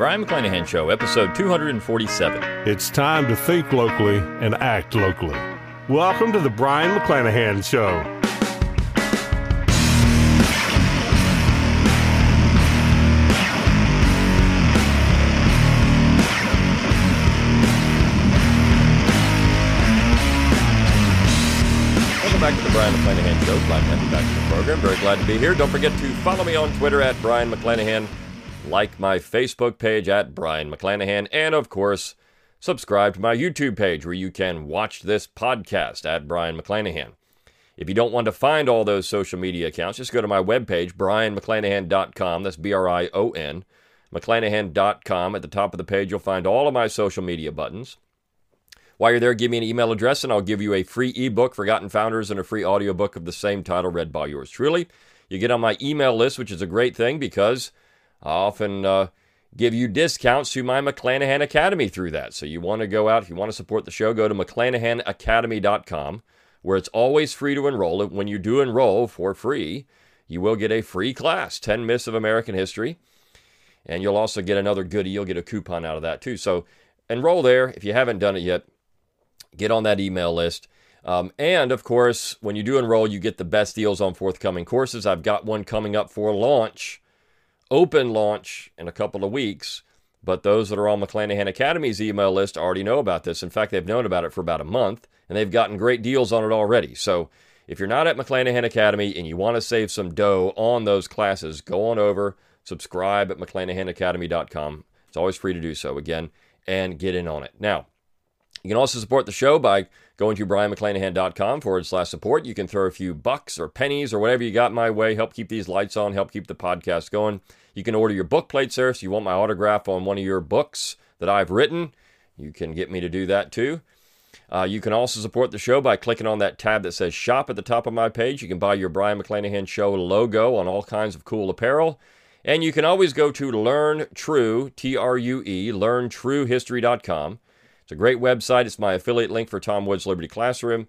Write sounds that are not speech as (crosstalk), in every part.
The Brion McClanahan Show, episode 247. It's time to think locally and act locally. Welcome to the Brion McClanahan Show. Welcome back to the Brion McClanahan Show. Glad to have you back to the program. Very glad to be here. Don't forget to follow me on Twitter at Brion McClanahan, like my Facebook page at Brion McClanahan, and of course, subscribe to my YouTube page where you can watch this podcast at Brion McClanahan. If you don't want to find all those social media accounts, just go to my webpage, brionmcclanahan.com. That's B R I O N, McClanahan.com. At the top of the page, you'll find all of my social media buttons. While you're there, give me an email address and I'll give you a free ebook, Forgotten Founders, and a free audiobook of the same title, read by yours truly. You get on my email list, which is a great thing because I often uh, give you discounts to my McClanahan Academy through that. So you want to go out, if you want to support the show, go to McClanahanacademy.com, where it's always free to enroll. When you do enroll for free, you will get a free class, 10 Myths of American History. And you'll also get another goodie. You'll get a coupon out of that too. So enroll there if you haven't done it yet get on that email list. Um, and of course, when you do enroll, you get the best deals on forthcoming courses. I've got one coming up for launch, open launch in a couple of weeks. But those that are on McClanahan Academy's email list already know about this. In fact, they've known about it for about a month and they've gotten great deals on it already. So if you're not at McClanahan Academy and you want to save some dough on those classes, go on over, subscribe at McClanahanacademy.com. It's always free to do so again and get in on it. Now, you can also support the show by going to brionmcclanahan.com forward slash support. You can throw a few bucks or pennies or whatever you got my way, help keep these lights on, help keep the podcast going. You can order your book plates there. So you want my autograph on one of your books that I've written, you can get me to do that too. Uh, you can also support the show by clicking on that tab that says shop at the top of my page. You can buy your Brion McClanahan Show logo on all kinds of cool apparel. And you can always go to Learn True, T R U E, learntruehistory.com. It's a great website. It's my affiliate link for Tom Woods Liberty Classroom.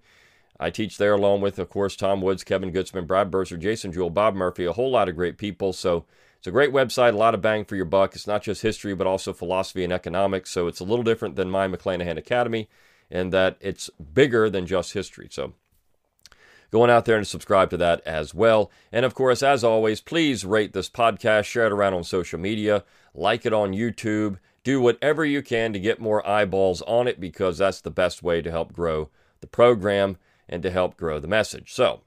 I teach there along with, of course, Tom Woods, Kevin Gutzman, Brad Birzer, Jason Jewell, Bob Murphy, a whole lot of great people. So it's a great website, a lot of bang for your buck. It's not just history, but also philosophy and economics. So it's a little different than my McClanahan Academy in that it's bigger than just history. So going out there and subscribe to that as well. And of course, as always, please rate this podcast, share it around on social media, like it on YouTube, do whatever you can to get more eyeballs on it because that's the best way to help grow the program and to help grow the message. So,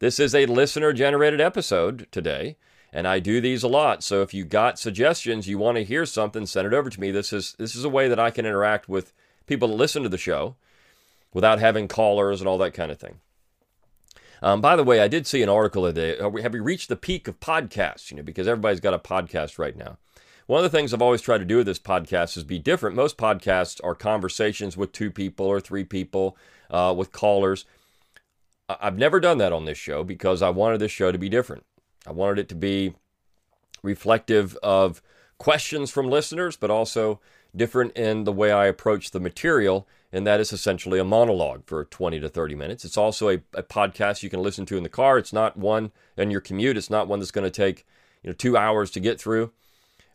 this is a listener generated episode today, and I do these a lot. So if you got suggestions, you want to hear something, send it over to me. This is this is a way that I can interact with people that listen to the show without having callers and all that kind of thing. Um, by the way, I did see an article today. Have we reached the peak of podcasts? You know, because everybody's got a podcast right now. One of the things I've always tried to do with this podcast is be different. Most podcasts are conversations with two people or three people, uh, with callers. I've never done that on this show because I wanted this show to be different. I wanted it to be reflective of questions from listeners, but also different in the way I approach the material, and that is essentially a monologue for 20 to 30 minutes. It's also a, a podcast you can listen to in the car. It's not one in your commute. It's not one that's going to take you know two hours to get through.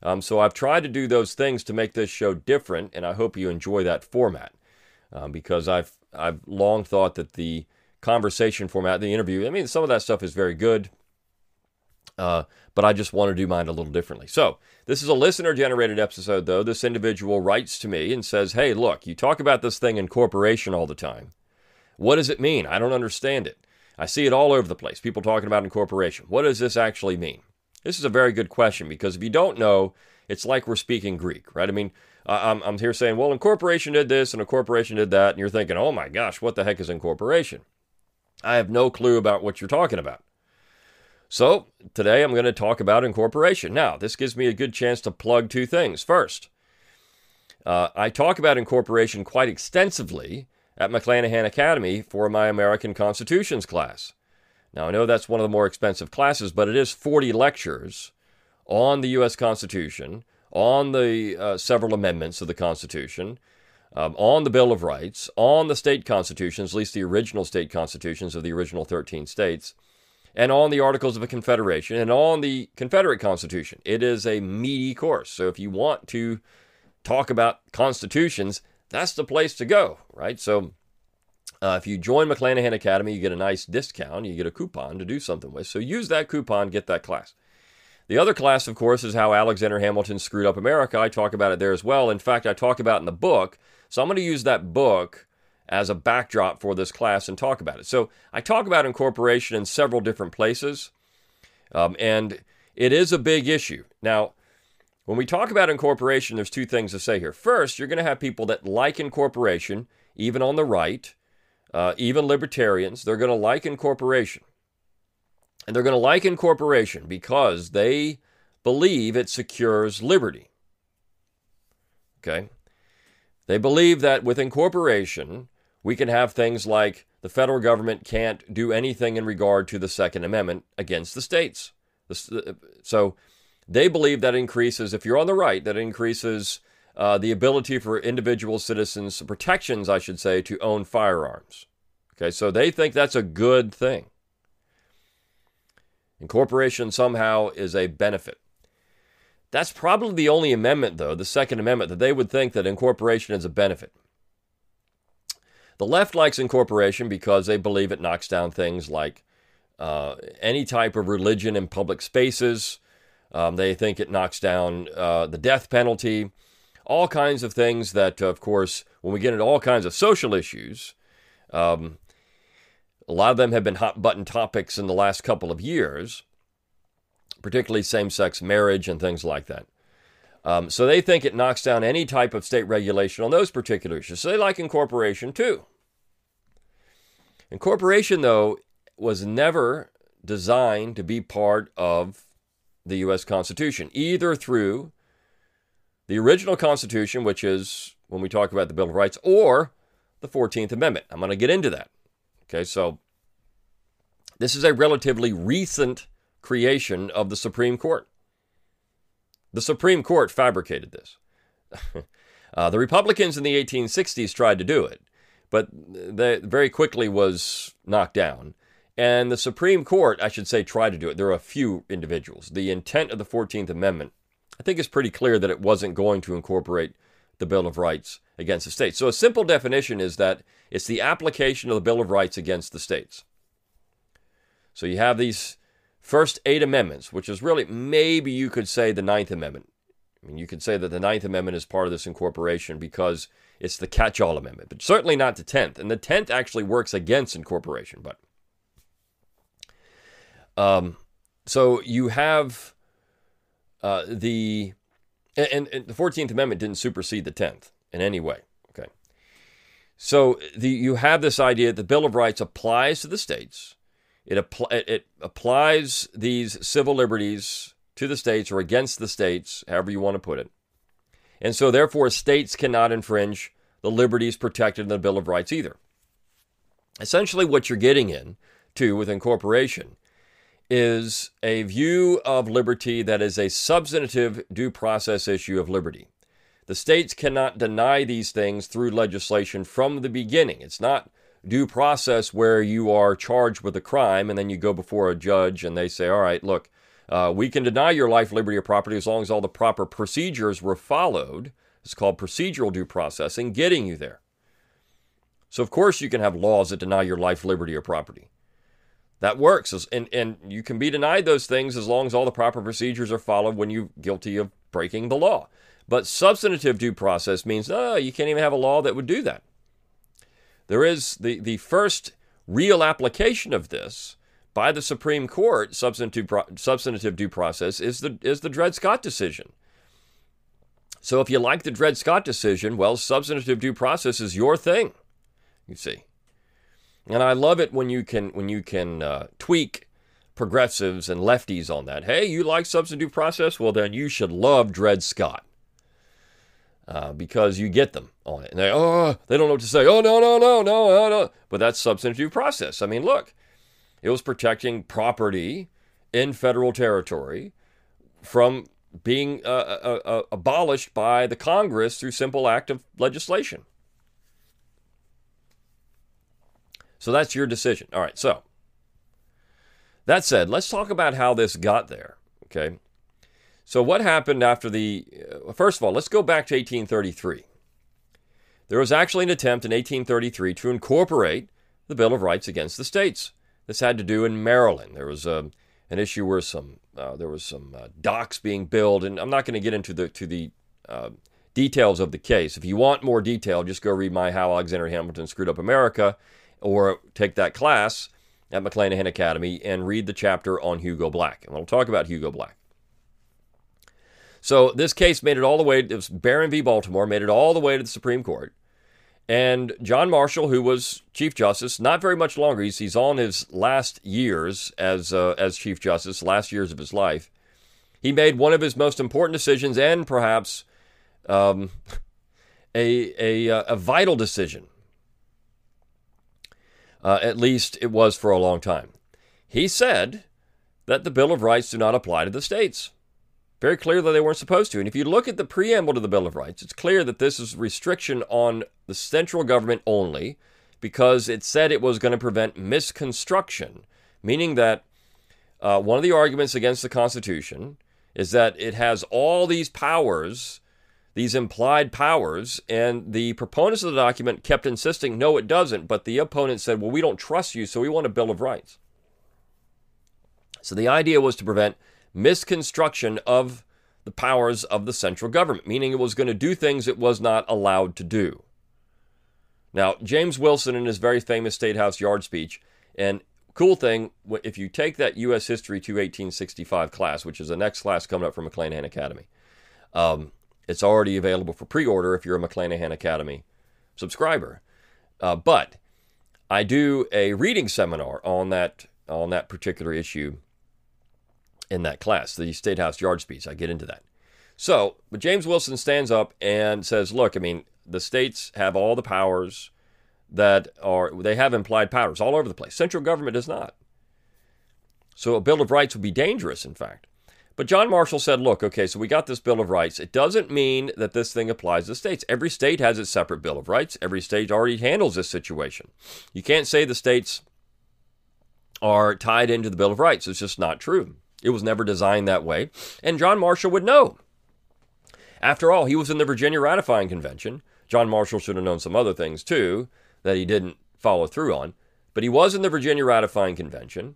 Um, so I've tried to do those things to make this show different, and I hope you enjoy that format um, because I've I've long thought that the conversation format, the interview, I mean, some of that stuff is very good, uh, but I just want to do mine a little differently. So this is a listener generated episode, though. This individual writes to me and says, "Hey, look, you talk about this thing incorporation all the time. What does it mean? I don't understand it. I see it all over the place. People talking about incorporation. What does this actually mean?" This is a very good question because if you don't know, it's like we're speaking Greek, right? I mean, I'm, I'm here saying, well, incorporation did this and a corporation did that, and you're thinking, oh my gosh, what the heck is incorporation? I have no clue about what you're talking about. So, today I'm going to talk about incorporation. Now, this gives me a good chance to plug two things. First, uh, I talk about incorporation quite extensively at McClanahan Academy for my American Constitutions class. Now, I know that's one of the more expensive classes, but it is 40 lectures on the U.S. Constitution, on the uh, several amendments of the Constitution, um, on the Bill of Rights, on the state constitutions, at least the original state constitutions of the original 13 states and on the Articles of a Confederation and on the Confederate Constitution. It is a meaty course. So if you want to talk about constitutions, that's the place to go, right? So uh, if you join McClanahan Academy, you get a nice discount. You get a coupon to do something with. So use that coupon, get that class. The other class, of course, is how Alexander Hamilton screwed up America. I talk about it there as well. In fact, I talk about in the book. So I'm going to use that book as a backdrop for this class and talk about it. So I talk about incorporation in several different places, um, and it is a big issue. Now, when we talk about incorporation, there's two things to say here. First, you're going to have people that like incorporation, even on the right, uh, even libertarians, they're going to like incorporation. And they're going to like incorporation because they believe it secures liberty. Okay? They believe that with incorporation, we can have things like the federal government can't do anything in regard to the Second Amendment against the states. So they believe that increases, if you're on the right, that increases uh, the ability for individual citizens, protections, I should say, to own firearms. Okay, so they think that's a good thing. Incorporation somehow is a benefit. That's probably the only amendment, though, the Second Amendment, that they would think that incorporation is a benefit. The left likes incorporation because they believe it knocks down things like uh, any type of religion in public spaces. Um, they think it knocks down uh, the death penalty, all kinds of things that, of course, when we get into all kinds of social issues, um, a lot of them have been hot button topics in the last couple of years, particularly same sex marriage and things like that. Um, so they think it knocks down any type of state regulation on those particular issues. So they like incorporation too. Incorporation, though, was never designed to be part of the U.S. Constitution, either through the original Constitution, which is when we talk about the Bill of Rights, or the 14th Amendment. I'm going to get into that. Okay, so this is a relatively recent creation of the Supreme Court. The Supreme Court fabricated this. (laughs) uh, the Republicans in the 1860s tried to do it but that very quickly was knocked down. And the Supreme Court, I should say, tried to do it. There are a few individuals. The intent of the 14th Amendment, I think, is pretty clear that it wasn't going to incorporate the Bill of Rights against the states. So a simple definition is that it's the application of the Bill of Rights against the states. So you have these first eight amendments, which is really maybe you could say the Ninth Amendment. I mean, you could say that the Ninth Amendment is part of this incorporation because it's the catch all amendment, but certainly not the 10th. And the 10th actually works against incorporation. But um, so you have uh, the, and, and the 14th Amendment didn't supersede the 10th in any way. Okay. So the, you have this idea that the Bill of Rights applies to the states. It, it applies these civil liberties to the states or against the states, however you want to put it. And so, therefore, states cannot infringe the liberties protected in the Bill of Rights either. Essentially, what you're getting in to with incorporation is a view of liberty that is a substantive due process issue of liberty. The states cannot deny these things through legislation from the beginning. It's not due process where you are charged with a crime and then you go before a judge and they say, all right, look, uh, we can deny your life, liberty, or property as long as all the proper procedures were followed. It's called procedural due process in getting you there. So, of course, you can have laws that deny your life, liberty, or property. That works. And, and you can be denied those things as long as all the proper procedures are followed when you're guilty of breaking the law. But substantive due process means, no, you can't even have a law that would do that. There is the, the first real application of this by the Supreme Court, substantive, substantive due process, is the, is the Dred Scott decision. So if you like the Dred Scott decision, well, substantive due process is your thing, you see. And I love it when you can when you can uh, tweak progressives and lefties on that. Hey, you like substantive due process? Well, then you should love Dred Scott. Uh, because you get them on it. And they, oh, they don't know what to say. Oh, no, no, no, no, no, no. But that's substantive due process. I mean, look, it was protecting property in federal territory from being uh, uh, uh, abolished by the Congress through simple act of legislation. So that's your decision. All right. So that said, let's talk about how this got there. Okay. So what happened after the? Uh, first of all, let's go back to 1833. There was actually an attempt in 1833 to incorporate the Bill of Rights against the states. This had to do in Maryland. There was a, um, an issue where some uh, there was some uh, docks being built, and I'm not going to get into the to the uh, details of the case. If you want more detail, just go read my How Alexander Hamilton Screwed Up America, or take that class at McClanahan Academy and read the chapter on Hugo Black, and we'll talk about Hugo Black. So this case made it all the way. It was Barron v. Baltimore, made it all the way to the Supreme Court. And John Marshall, who was Chief Justice, not very much longer. He's, he's on his last years as, uh, as Chief Justice, last years of his life. He made one of his most important decisions and perhaps um, (laughs) a, a, uh, a vital decision. Uh, at least it was for a long time. He said that the Bill of Rights do not apply to the states. Very clear that they weren't supposed to. And if you look at the preamble to the Bill of Rights, it's clear that this is restriction on the central government only because it said it was going to prevent misconstruction, meaning that uh, one of the arguments against the Constitution is that it has all these powers, these implied powers, and the proponents of the document kept insisting, no, it doesn't. But the opponents said, well, we don't trust you, so we want a Bill of Rights. So the idea was to prevent misconstruction of the powers of the central government, meaning it was going to do things it was not allowed to do. Now, James Wilson, in his very famous State House Yard speech, and cool thing, if you take that U.S. History to 1865 class, which is the next class coming up from McClanahan Academy, um, it's already available for pre order if you're a McClanahan Academy subscriber. Uh, but I do a reading seminar on that on that particular issue in that class, the State House Yard Speech. I get into that. So, but James Wilson stands up and says, look, I mean, the states have all the powers that are, they have implied powers all over the place. Central government does not. So a Bill of Rights would be dangerous, in fact. But John Marshall said, look, okay, so we got this Bill of Rights. It doesn't mean that this thing applies to states. Every state has its separate Bill of Rights. Every state already handles this situation. You can't say the states are tied into the Bill of Rights. It's just not true. It was never designed that way. And John Marshall would know. After all, he was in the Virginia Ratifying Convention. John Marshall should have known some other things too that he didn't follow through on. But he was in the Virginia Ratifying Convention.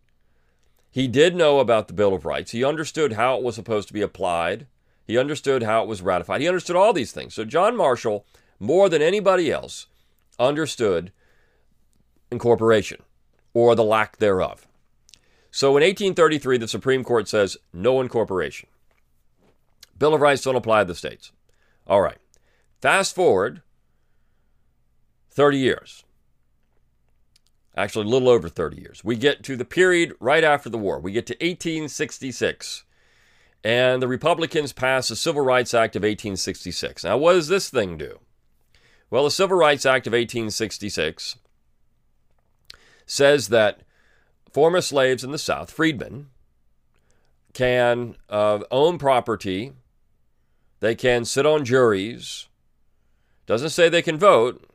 He did know about the Bill of Rights. He understood how it was supposed to be applied. He understood how it was ratified. He understood all these things. So John Marshall, more than anybody else, understood incorporation or the lack thereof. So in 1833, the Supreme Court says no incorporation. Bill of Rights don't apply to the states. All right. Fast forward 30 years. Actually, a little over 30 years. We get to the period right after the war. We get to 1866. And the Republicans pass the Civil Rights Act of 1866. Now, what does this thing do? Well, the Civil Rights Act of 1866 says that former slaves in the South, freedmen, can uh, own property. They can sit on juries. Doesn't say they can vote.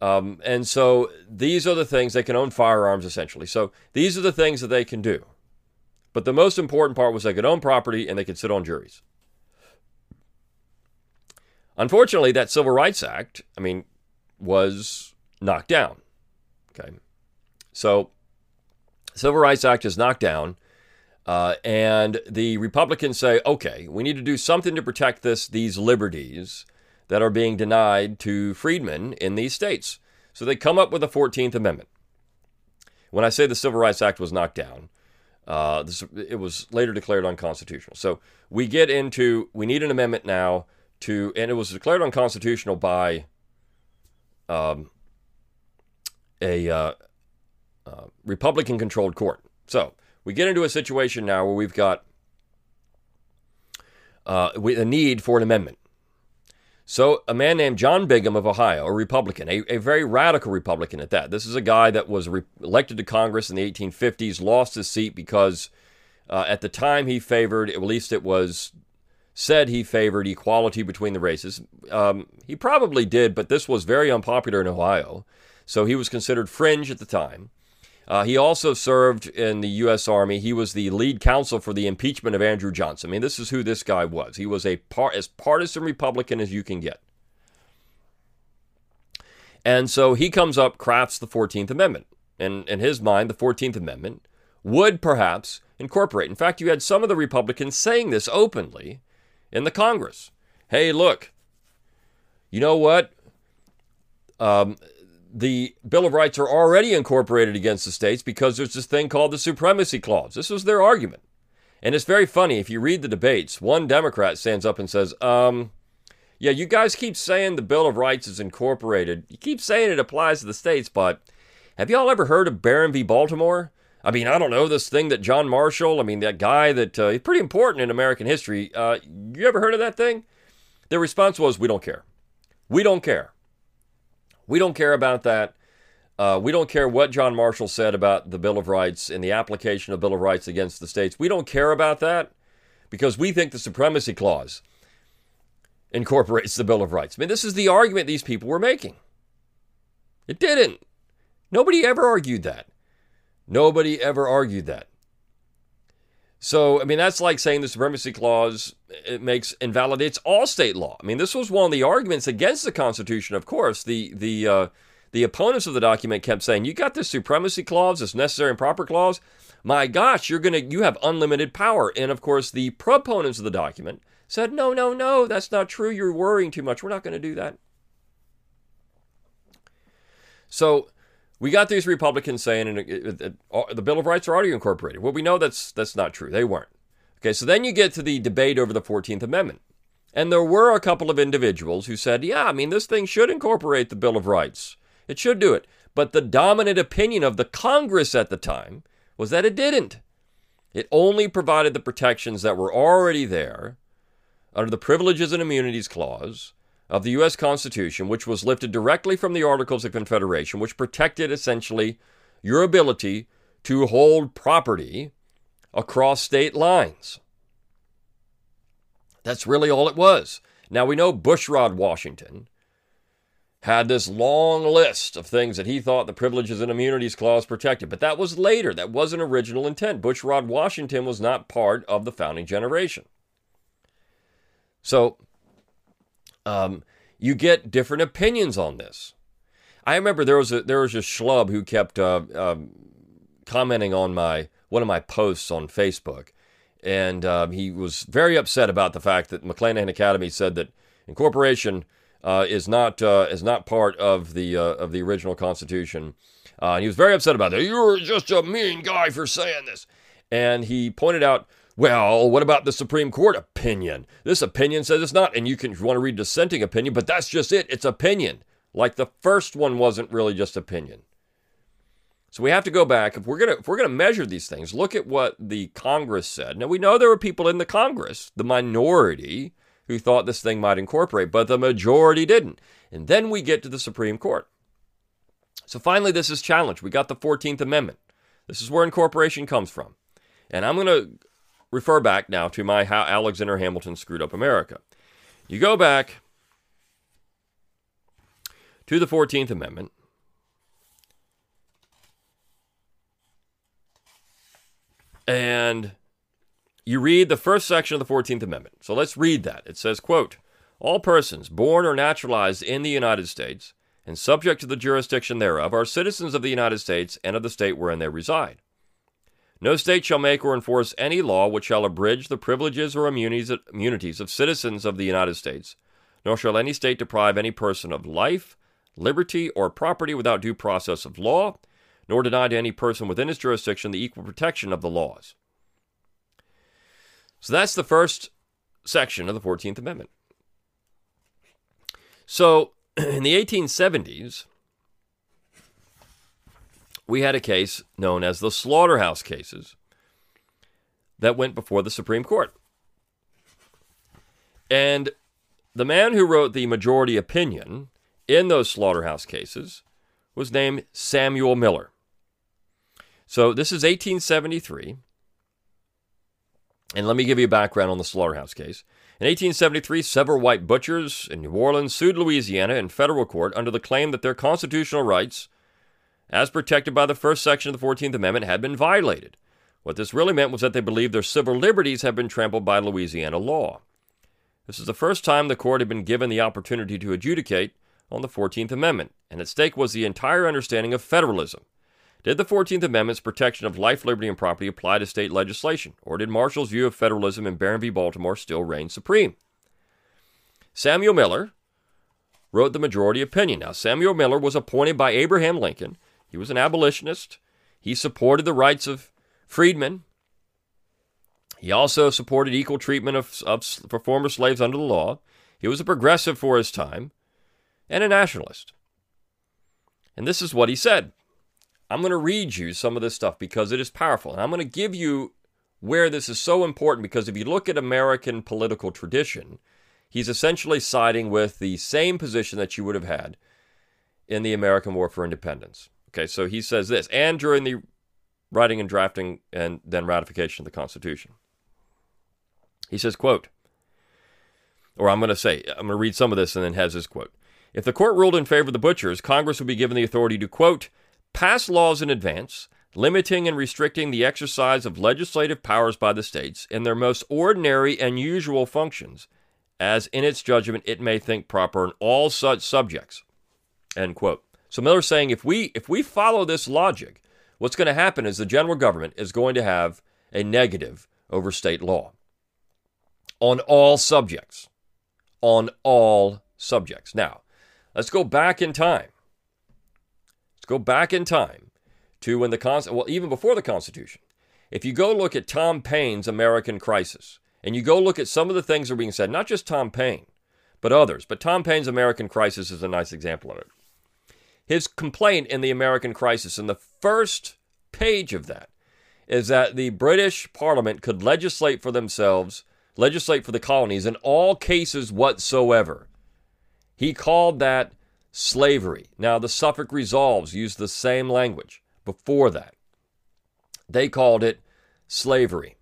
Um, and so these are the things they can own firearms essentially. So these are the things that they can do. But the most important part was they could own property and they could sit on juries. Unfortunately, that Civil Rights Act, I mean, was knocked down. Okay. So Civil Rights Act is knocked down. Uh, and the Republicans say, okay, we need to do something to protect this, these liberties that are being denied to freedmen in these states. So they come up with the 14th Amendment. When I say the Civil Rights Act was knocked down, uh, this, it was later declared unconstitutional. So we get into, we need an amendment now to, and it was declared unconstitutional by um, a, uh, uh, Republican controlled court. So we get into a situation now where we've got uh, a need for an amendment. So, a man named John Bingham of Ohio, a Republican, a, a very radical Republican at that. This is a guy that was re- elected to Congress in the 1850s, lost his seat because uh, at the time he favored, at least it was said he favored equality between the races. Um, he probably did, but this was very unpopular in Ohio. So he was considered fringe at the time. Uh, he also served in the U.S. Army. He was the lead counsel for the impeachment of Andrew Johnson. I mean, this is who this guy was. He was a par- as partisan Republican as you can get. And so he comes up, crafts the 14th Amendment. And in his mind, the 14th Amendment would perhaps incorporate. In fact, you had some of the Republicans saying this openly in the Congress. Hey, look, you know what? Um, the Bill of Rights are already incorporated against the states because there's this thing called the Supremacy Clause. This was their argument. And it's very funny. If you read the debates, one Democrat stands up and says, um, yeah, you guys keep saying the Bill of Rights is incorporated. You keep saying it applies to the states, but have y'all ever heard of Barron v. Baltimore? I mean, I don't know, this thing that John Marshall, I mean, that guy that uh, pretty important in American history. Uh, you ever heard of that thing? Their response was, we don't care. We don't care. We don't care about that. Uh, we don't care what John Marshall said about the Bill of Rights and the application of Bill of Rights against the states. We don't care about that because we think the Supremacy Clause incorporates the Bill of Rights. I mean, this is the argument these people were making. It didn't. Nobody ever argued that. Nobody ever argued that. So, I mean, that's like saying the Supremacy Clause it makes invalidates all state law. I mean, this was one of the arguments against the Constitution. Of course, the the uh, the opponents of the document kept saying, "You got this Supremacy Clause, this Necessary and Proper Clause. My gosh, you're gonna you have unlimited power." And of course, the proponents of the document said, "No, no, no, that's not true. You're worrying too much. We're not going to do that." So we got these Republicans saying and the Bill of Rights are already incorporated. Well, we know that's that's not true. They weren't. Okay, so then you get to the debate over the 14th Amendment. And there were a couple of individuals who said, yeah, I mean, this thing should incorporate the Bill of Rights. It should do it. But the dominant opinion of the Congress at the time was that it didn't. It only provided the protections that were already there under the Privileges and Immunities Clause of the U.S. Constitution, which was lifted directly from the Articles of Confederation, which protected essentially your ability to hold property across state lines. That's really all it was. Now we know Bushrod Washington had this long list of things that he thought the Privileges and Immunities Clause protected, but that was later. That wasn't original intent. Bushrod Washington was not part of the founding generation. So um, you get different opinions on this. I remember there was a there was a schlub who kept uh, um, commenting on my one of my posts on Facebook, and um, he was very upset about the fact that McClanahan Academy said that incorporation uh, is not uh, is not part of the uh, of the original Constitution. Uh, and he was very upset about that. You're just a mean guy for saying this. And he pointed out well, what about the Supreme Court opinion? This opinion says it's not, and you can want to read dissenting opinion, but that's just it. It's opinion. Like the first one wasn't really just opinion. So we have to go back if we're gonna if we're gonna measure these things. Look at what the Congress said. Now we know there were people in the Congress, the minority, who thought this thing might incorporate, but the majority didn't. And then we get to the Supreme Court. So finally, this is challenged. We got the Fourteenth Amendment. This is where incorporation comes from. And I'm going to refer back now to my How Alexander Hamilton Screwed Up America. You go back to the 14th Amendment. And you read the first section of the 14th Amendment. So let's read that. It says, quote, all persons born or naturalized in the United States and subject to the jurisdiction thereof are citizens of the United States and of the state wherein they reside. No state shall make or enforce any law which shall abridge the privileges or immunities of citizens of the United States, nor shall any state deprive any person of life, liberty, or property without due process of law, nor deny to any person within its jurisdiction the equal protection of the laws. So that's the first section of the 14th Amendment. So (clears throat) in the 1870s, we had a case known as the slaughterhouse cases, that went before the Supreme Court. And the man who wrote the majority opinion in those slaughterhouse cases was named Samuel Miller. So this is 1873. And let me give you a background on the slaughterhouse case. In 1873, several white butchers in New Orleans sued Louisiana in federal court under the claim that their constitutional rights, as protected by the first section of the 14th Amendment, had been violated. What this really meant was that they believed their civil liberties had been trampled by Louisiana law. This is the first time the court had been given the opportunity to adjudicate on the 14th Amendment, and at stake was the entire understanding of federalism. Did the 14th Amendment's protection of life, liberty, and property apply to state legislation, or did Marshall's view of federalism in Barron v. Baltimore still reign supreme? Samuel Miller wrote the majority opinion. Now, Samuel Miller was appointed by Abraham Lincoln. He was an abolitionist. He supported the rights of freedmen. He also supported equal treatment of, of for former slaves under the law. He was a progressive for his time and a nationalist. And this is what he said. I'm going to read you some of this stuff because it is powerful. And I'm going to give you where this is so important because if you look at American political tradition, he's essentially siding with the same position that you would have had in the American War for Independence. Okay, so he says this, and during the writing and drafting and then ratification of the Constitution. He says, quote, or I'm going to say, I'm going to read some of this and then has his quote. If the court ruled in favor of the butchers, Congress would be given the authority to, quote, pass laws in advance limiting and restricting the exercise of legislative powers by the states in their most ordinary and usual functions, as in its judgment it may think proper in all such subjects. End quote. So Miller's saying if we if we follow this logic, what's going to happen is the general government is going to have a negative over state law on all subjects. On all subjects. Now, let's go back in time. Let's go back in time to when the Constitution, well, even before the Constitution. If you go look at Tom Paine's American Crisis, and you go look at some of the things that are being said, not just Tom Paine, but others, but Tom Paine's American Crisis is a nice example of it. His complaint in the American Crisis, in the first page of that, is that the British Parliament could legislate for themselves, legislate for the colonies in all cases whatsoever. He called that slavery. Now, the Suffolk Resolves used the same language before that. They called it slavery.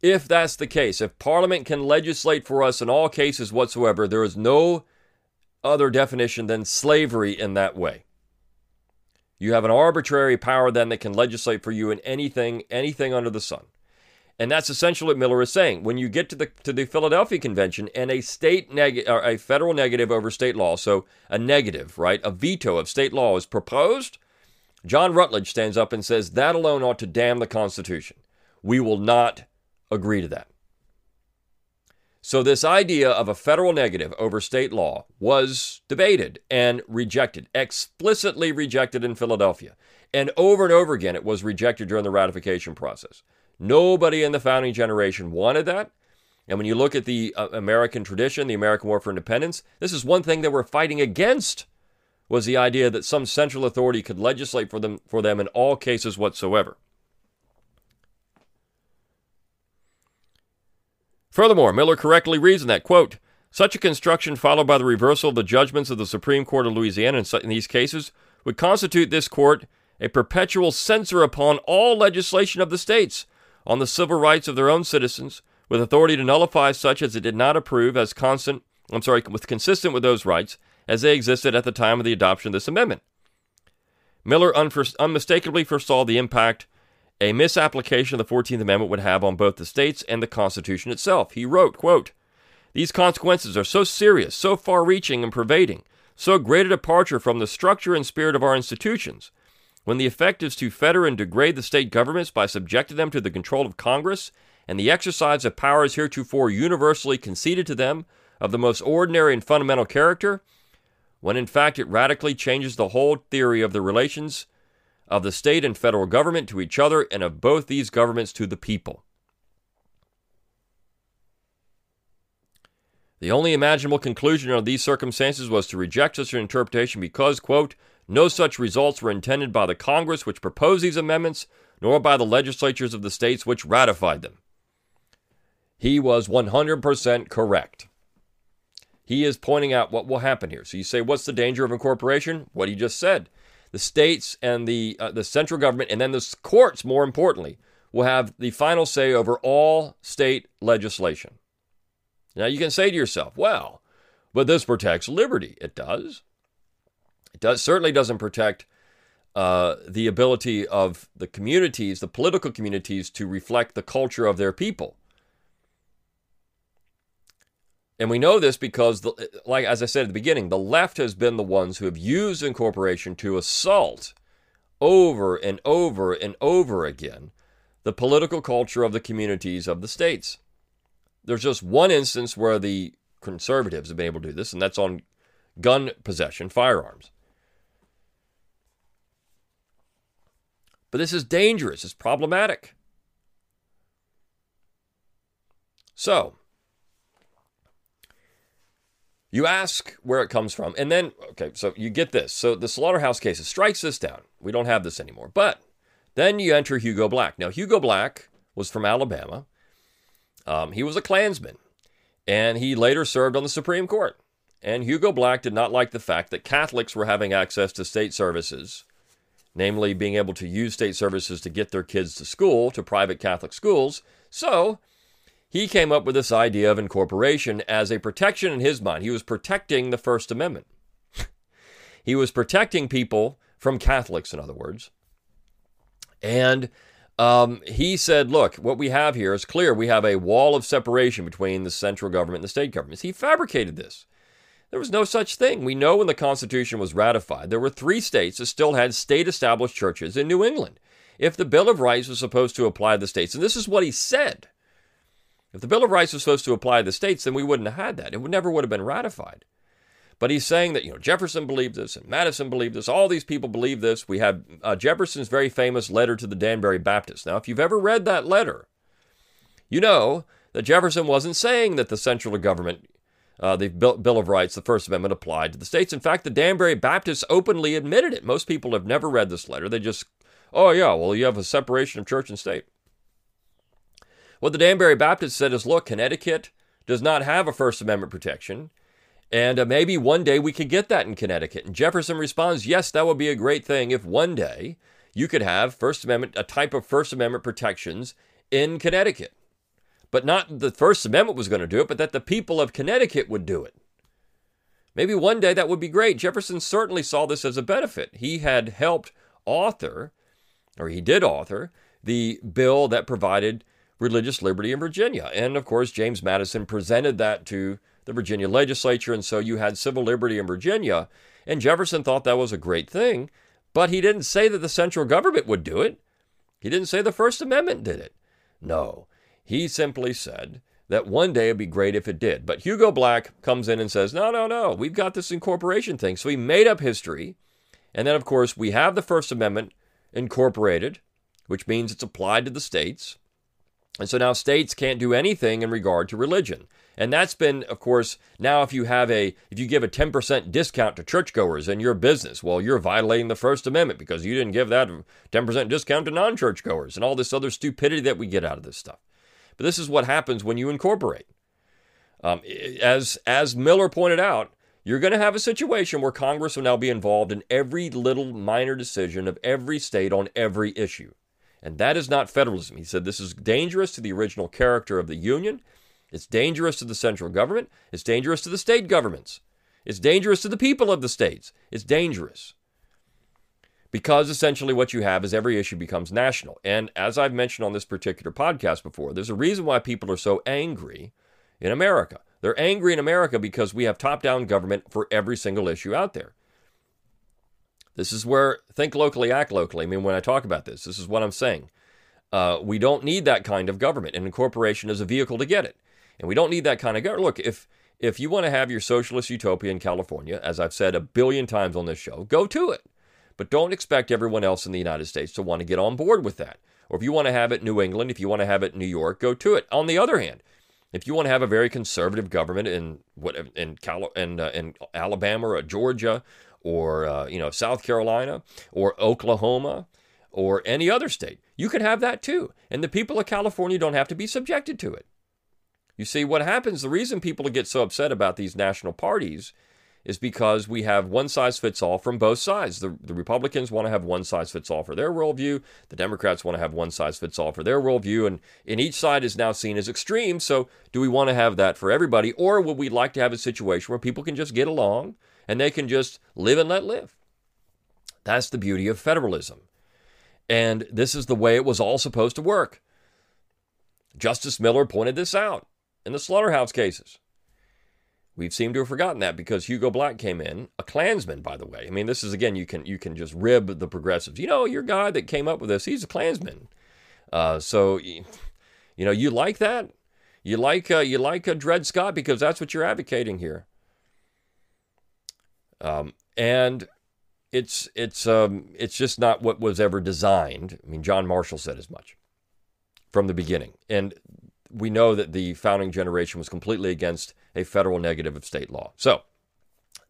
If that's the case, if Parliament can legislate for us in all cases whatsoever, there is no other definition than slavery in that way. You have an arbitrary power then that can legislate for you in anything, anything under the sun. And that's essentially what Miller is saying. When you get to the to the Philadelphia Convention and a state neg- or a federal negative over state law, so a negative, right, a veto of state law is proposed, John Rutledge stands up and says that alone ought to damn the Constitution. We will not agree to that. So this idea of a federal negative over state law was debated and rejected, explicitly rejected in Philadelphia. And over and over again, it was rejected during the ratification process. Nobody in the founding generation wanted that. And when you look at the uh, American tradition, the American War for Independence, this is one thing they were fighting against was the idea that some central authority could legislate for them for them in all cases whatsoever. Furthermore, Miller correctly reasoned that, quote, such a construction followed by the reversal of the judgments of the Supreme Court of Louisiana in, these cases would constitute this court a perpetual censor upon all legislation of the states, on the civil rights of their own citizens, with authority to nullify such as it did not approve as constant, I'm sorry, with consistent with those rights as they existed at the time of the adoption of this amendment. Miller unmistakably foresaw the impact a misapplication of the 14th Amendment would have on both the states and the Constitution itself. He wrote, quote, These consequences are so serious, so far reaching and pervading, so great a departure from the structure and spirit of our institutions, when the effect is to fetter and degrade the state governments by subjecting them to the control of Congress and the exercise of powers heretofore universally conceded to them of the most ordinary and fundamental character, when in fact it radically changes the whole theory of the relations of the state and federal government to each other and of both these governments to the people. The only imaginable conclusion under these circumstances was to reject such an interpretation because, quote, no such results were intended by the Congress which proposed these amendments, nor by the legislatures of the states which ratified them. He was 100% correct. He is pointing out what will happen here. So you say, what's the danger of incorporation? What he just said. The states and the, uh, the central government, and then the courts, more importantly, will have the final say over all state legislation. Now you can say to yourself, well, but this protects liberty. It does. It does certainly doesn't protect uh, the ability of the communities, the political communities, to reflect the culture of their people. And we know this because, the, like as I said at the beginning, the left has been the ones who have used incorporation to assault over and over and over again the political culture of the communities of the states. There's just one instance where the conservatives have been able to do this, and that's on gun possession, firearms. But this is dangerous, it's problematic. So, you ask where it comes from, and then, okay, so you get this. So the slaughterhouse cases strikes this down. We don't have this anymore. But then you enter Hugo Black. Now, Hugo Black was from Alabama. Um, he was a Klansman, and he later served on the Supreme Court. And Hugo Black did not like the fact that Catholics were having access to state services, namely being able to use state services to get their kids to school, to private Catholic schools. So he came up with this idea of incorporation as a protection in his mind. He was protecting the First Amendment. (laughs) he was protecting people from Catholics, in other words. And um, he said, look, what we have here is clear. We have a wall of separation between the central government and the state governments. He fabricated this. There was no such thing. We know when the Constitution was ratified, there were three states that still had state established churches in New England. If the Bill of Rights was supposed to apply to the states, and this is what he said, if the Bill of Rights was supposed to apply to the states, then we wouldn't have had that. It would never would have been ratified. But he's saying that, you know, Jefferson believed this and Madison believed this. All these people believe this. We have uh, Jefferson's very famous letter to the Danbury Baptists. Now, if you've ever read that letter, you know that Jefferson wasn't saying that the central government, uh, the Bill of Rights, the First Amendment applied to the states. In fact, the Danbury Baptists openly admitted it. Most people have never read this letter. They just, oh, yeah, well, you have a separation of church and state. What the Danbury Baptists said is look, Connecticut does not have a First Amendment protection. And uh, maybe one day we could get that in Connecticut. And Jefferson responds, yes, that would be a great thing if one day you could have First Amendment, a type of First Amendment protections in Connecticut. But not the First Amendment was going to do it, but that the people of Connecticut would do it. Maybe one day that would be great. Jefferson certainly saw this as a benefit. He had helped author, or he did author, the bill that provided religious liberty in Virginia. And of course, James Madison presented that to the Virginia legislature, and so you had civil liberty in Virginia. And Jefferson thought that was a great thing, but he didn't say that the central government would do it. He didn't say the First Amendment did it. No, he simply said that one day it'd be great if it did. But Hugo Black comes in and says, no, no, no, we've got this incorporation thing. So he made up history. And then, of course, we have the First Amendment incorporated, which means it's applied to the states. And so now states can't do anything in regard to religion. And that's been, of course, now if you have a, if you give a 10% discount to churchgoers in your business, well, you're violating the First Amendment because you didn't give that 10% discount to non churchgoers and all this other stupidity that we get out of this stuff. But this is what happens when you incorporate. Um, as, as Miller pointed out, you're going to have a situation where Congress will now be involved in every little minor decision of every state on every issue. And that is not federalism. He said this is dangerous to the original character of the Union. It's dangerous to the central government. It's dangerous to the state governments. It's dangerous to the people of the states. It's dangerous. Because essentially what you have is every issue becomes national. And as I've mentioned on this particular podcast before, there's a reason why people are so angry in America. They're angry in America because we have top down government for every single issue out there. This is where think locally, act locally. I mean, when I talk about this, this is what I'm saying. Uh, we don't need that kind of government, and incorporation is a vehicle to get it. And we don't need that kind of government. Look, if if you want to have your socialist utopia in California, as I've said a billion times on this show, go to it. But don't expect everyone else in the United States to want to get on board with that. Or if you want to have it New England, if you want to have it in New York, go to it. On the other hand, if you want to have a very conservative government in what in Cal in, uh, in Alabama or Georgia or uh, you know South Carolina or Oklahoma or any other state. You could have that too, and the people of California don't have to be subjected to it. You see, what happens, the reason people get so upset about these national parties is because we have one size fits all from both sides. The, the Republicans want to have one size fits all for their worldview. The Democrats want to have one size fits all for their worldview. And, and each side is now seen as extreme. So, do we want to have that for everybody? Or would we like to have a situation where people can just get along and they can just live and let live? That's the beauty of federalism. And this is the way it was all supposed to work. Justice Miller pointed this out in the slaughterhouse cases. We've seemed to have forgotten that because Hugo Black came in, a Klansman, by the way. I mean, this is again, you can you can just rib the progressives. You know, your guy that came up with this, he's a Klansman. Uh, so, you know, you like that. You like uh, you like uh, Dred Scott because that's what you're advocating here. Um, and it's it's um, it's just not what was ever designed. I mean, John Marshall said as much from the beginning, and we know that the founding generation was completely against a federal negative of state law. So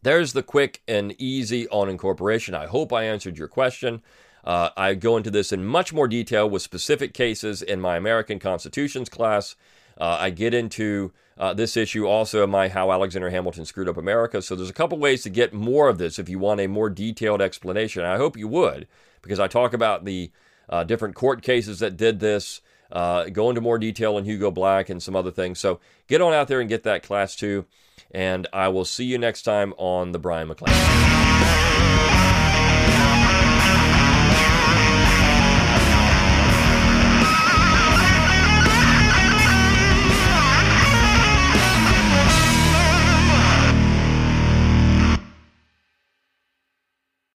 there's the quick and easy on incorporation. I hope I answered your question. Uh, I go into this in much more detail with specific cases in my American Constitutions class. Uh, I get into uh, this issue also my How Alexander Hamilton Screwed Up America. So there's a couple ways to get more of this if you want a more detailed explanation. I hope you would, because I talk about the uh, different court cases that did this uh, go into more detail on Hugo Black and some other things. So get on out there and get that class too. And I will see you next time on The Brion McClanahan.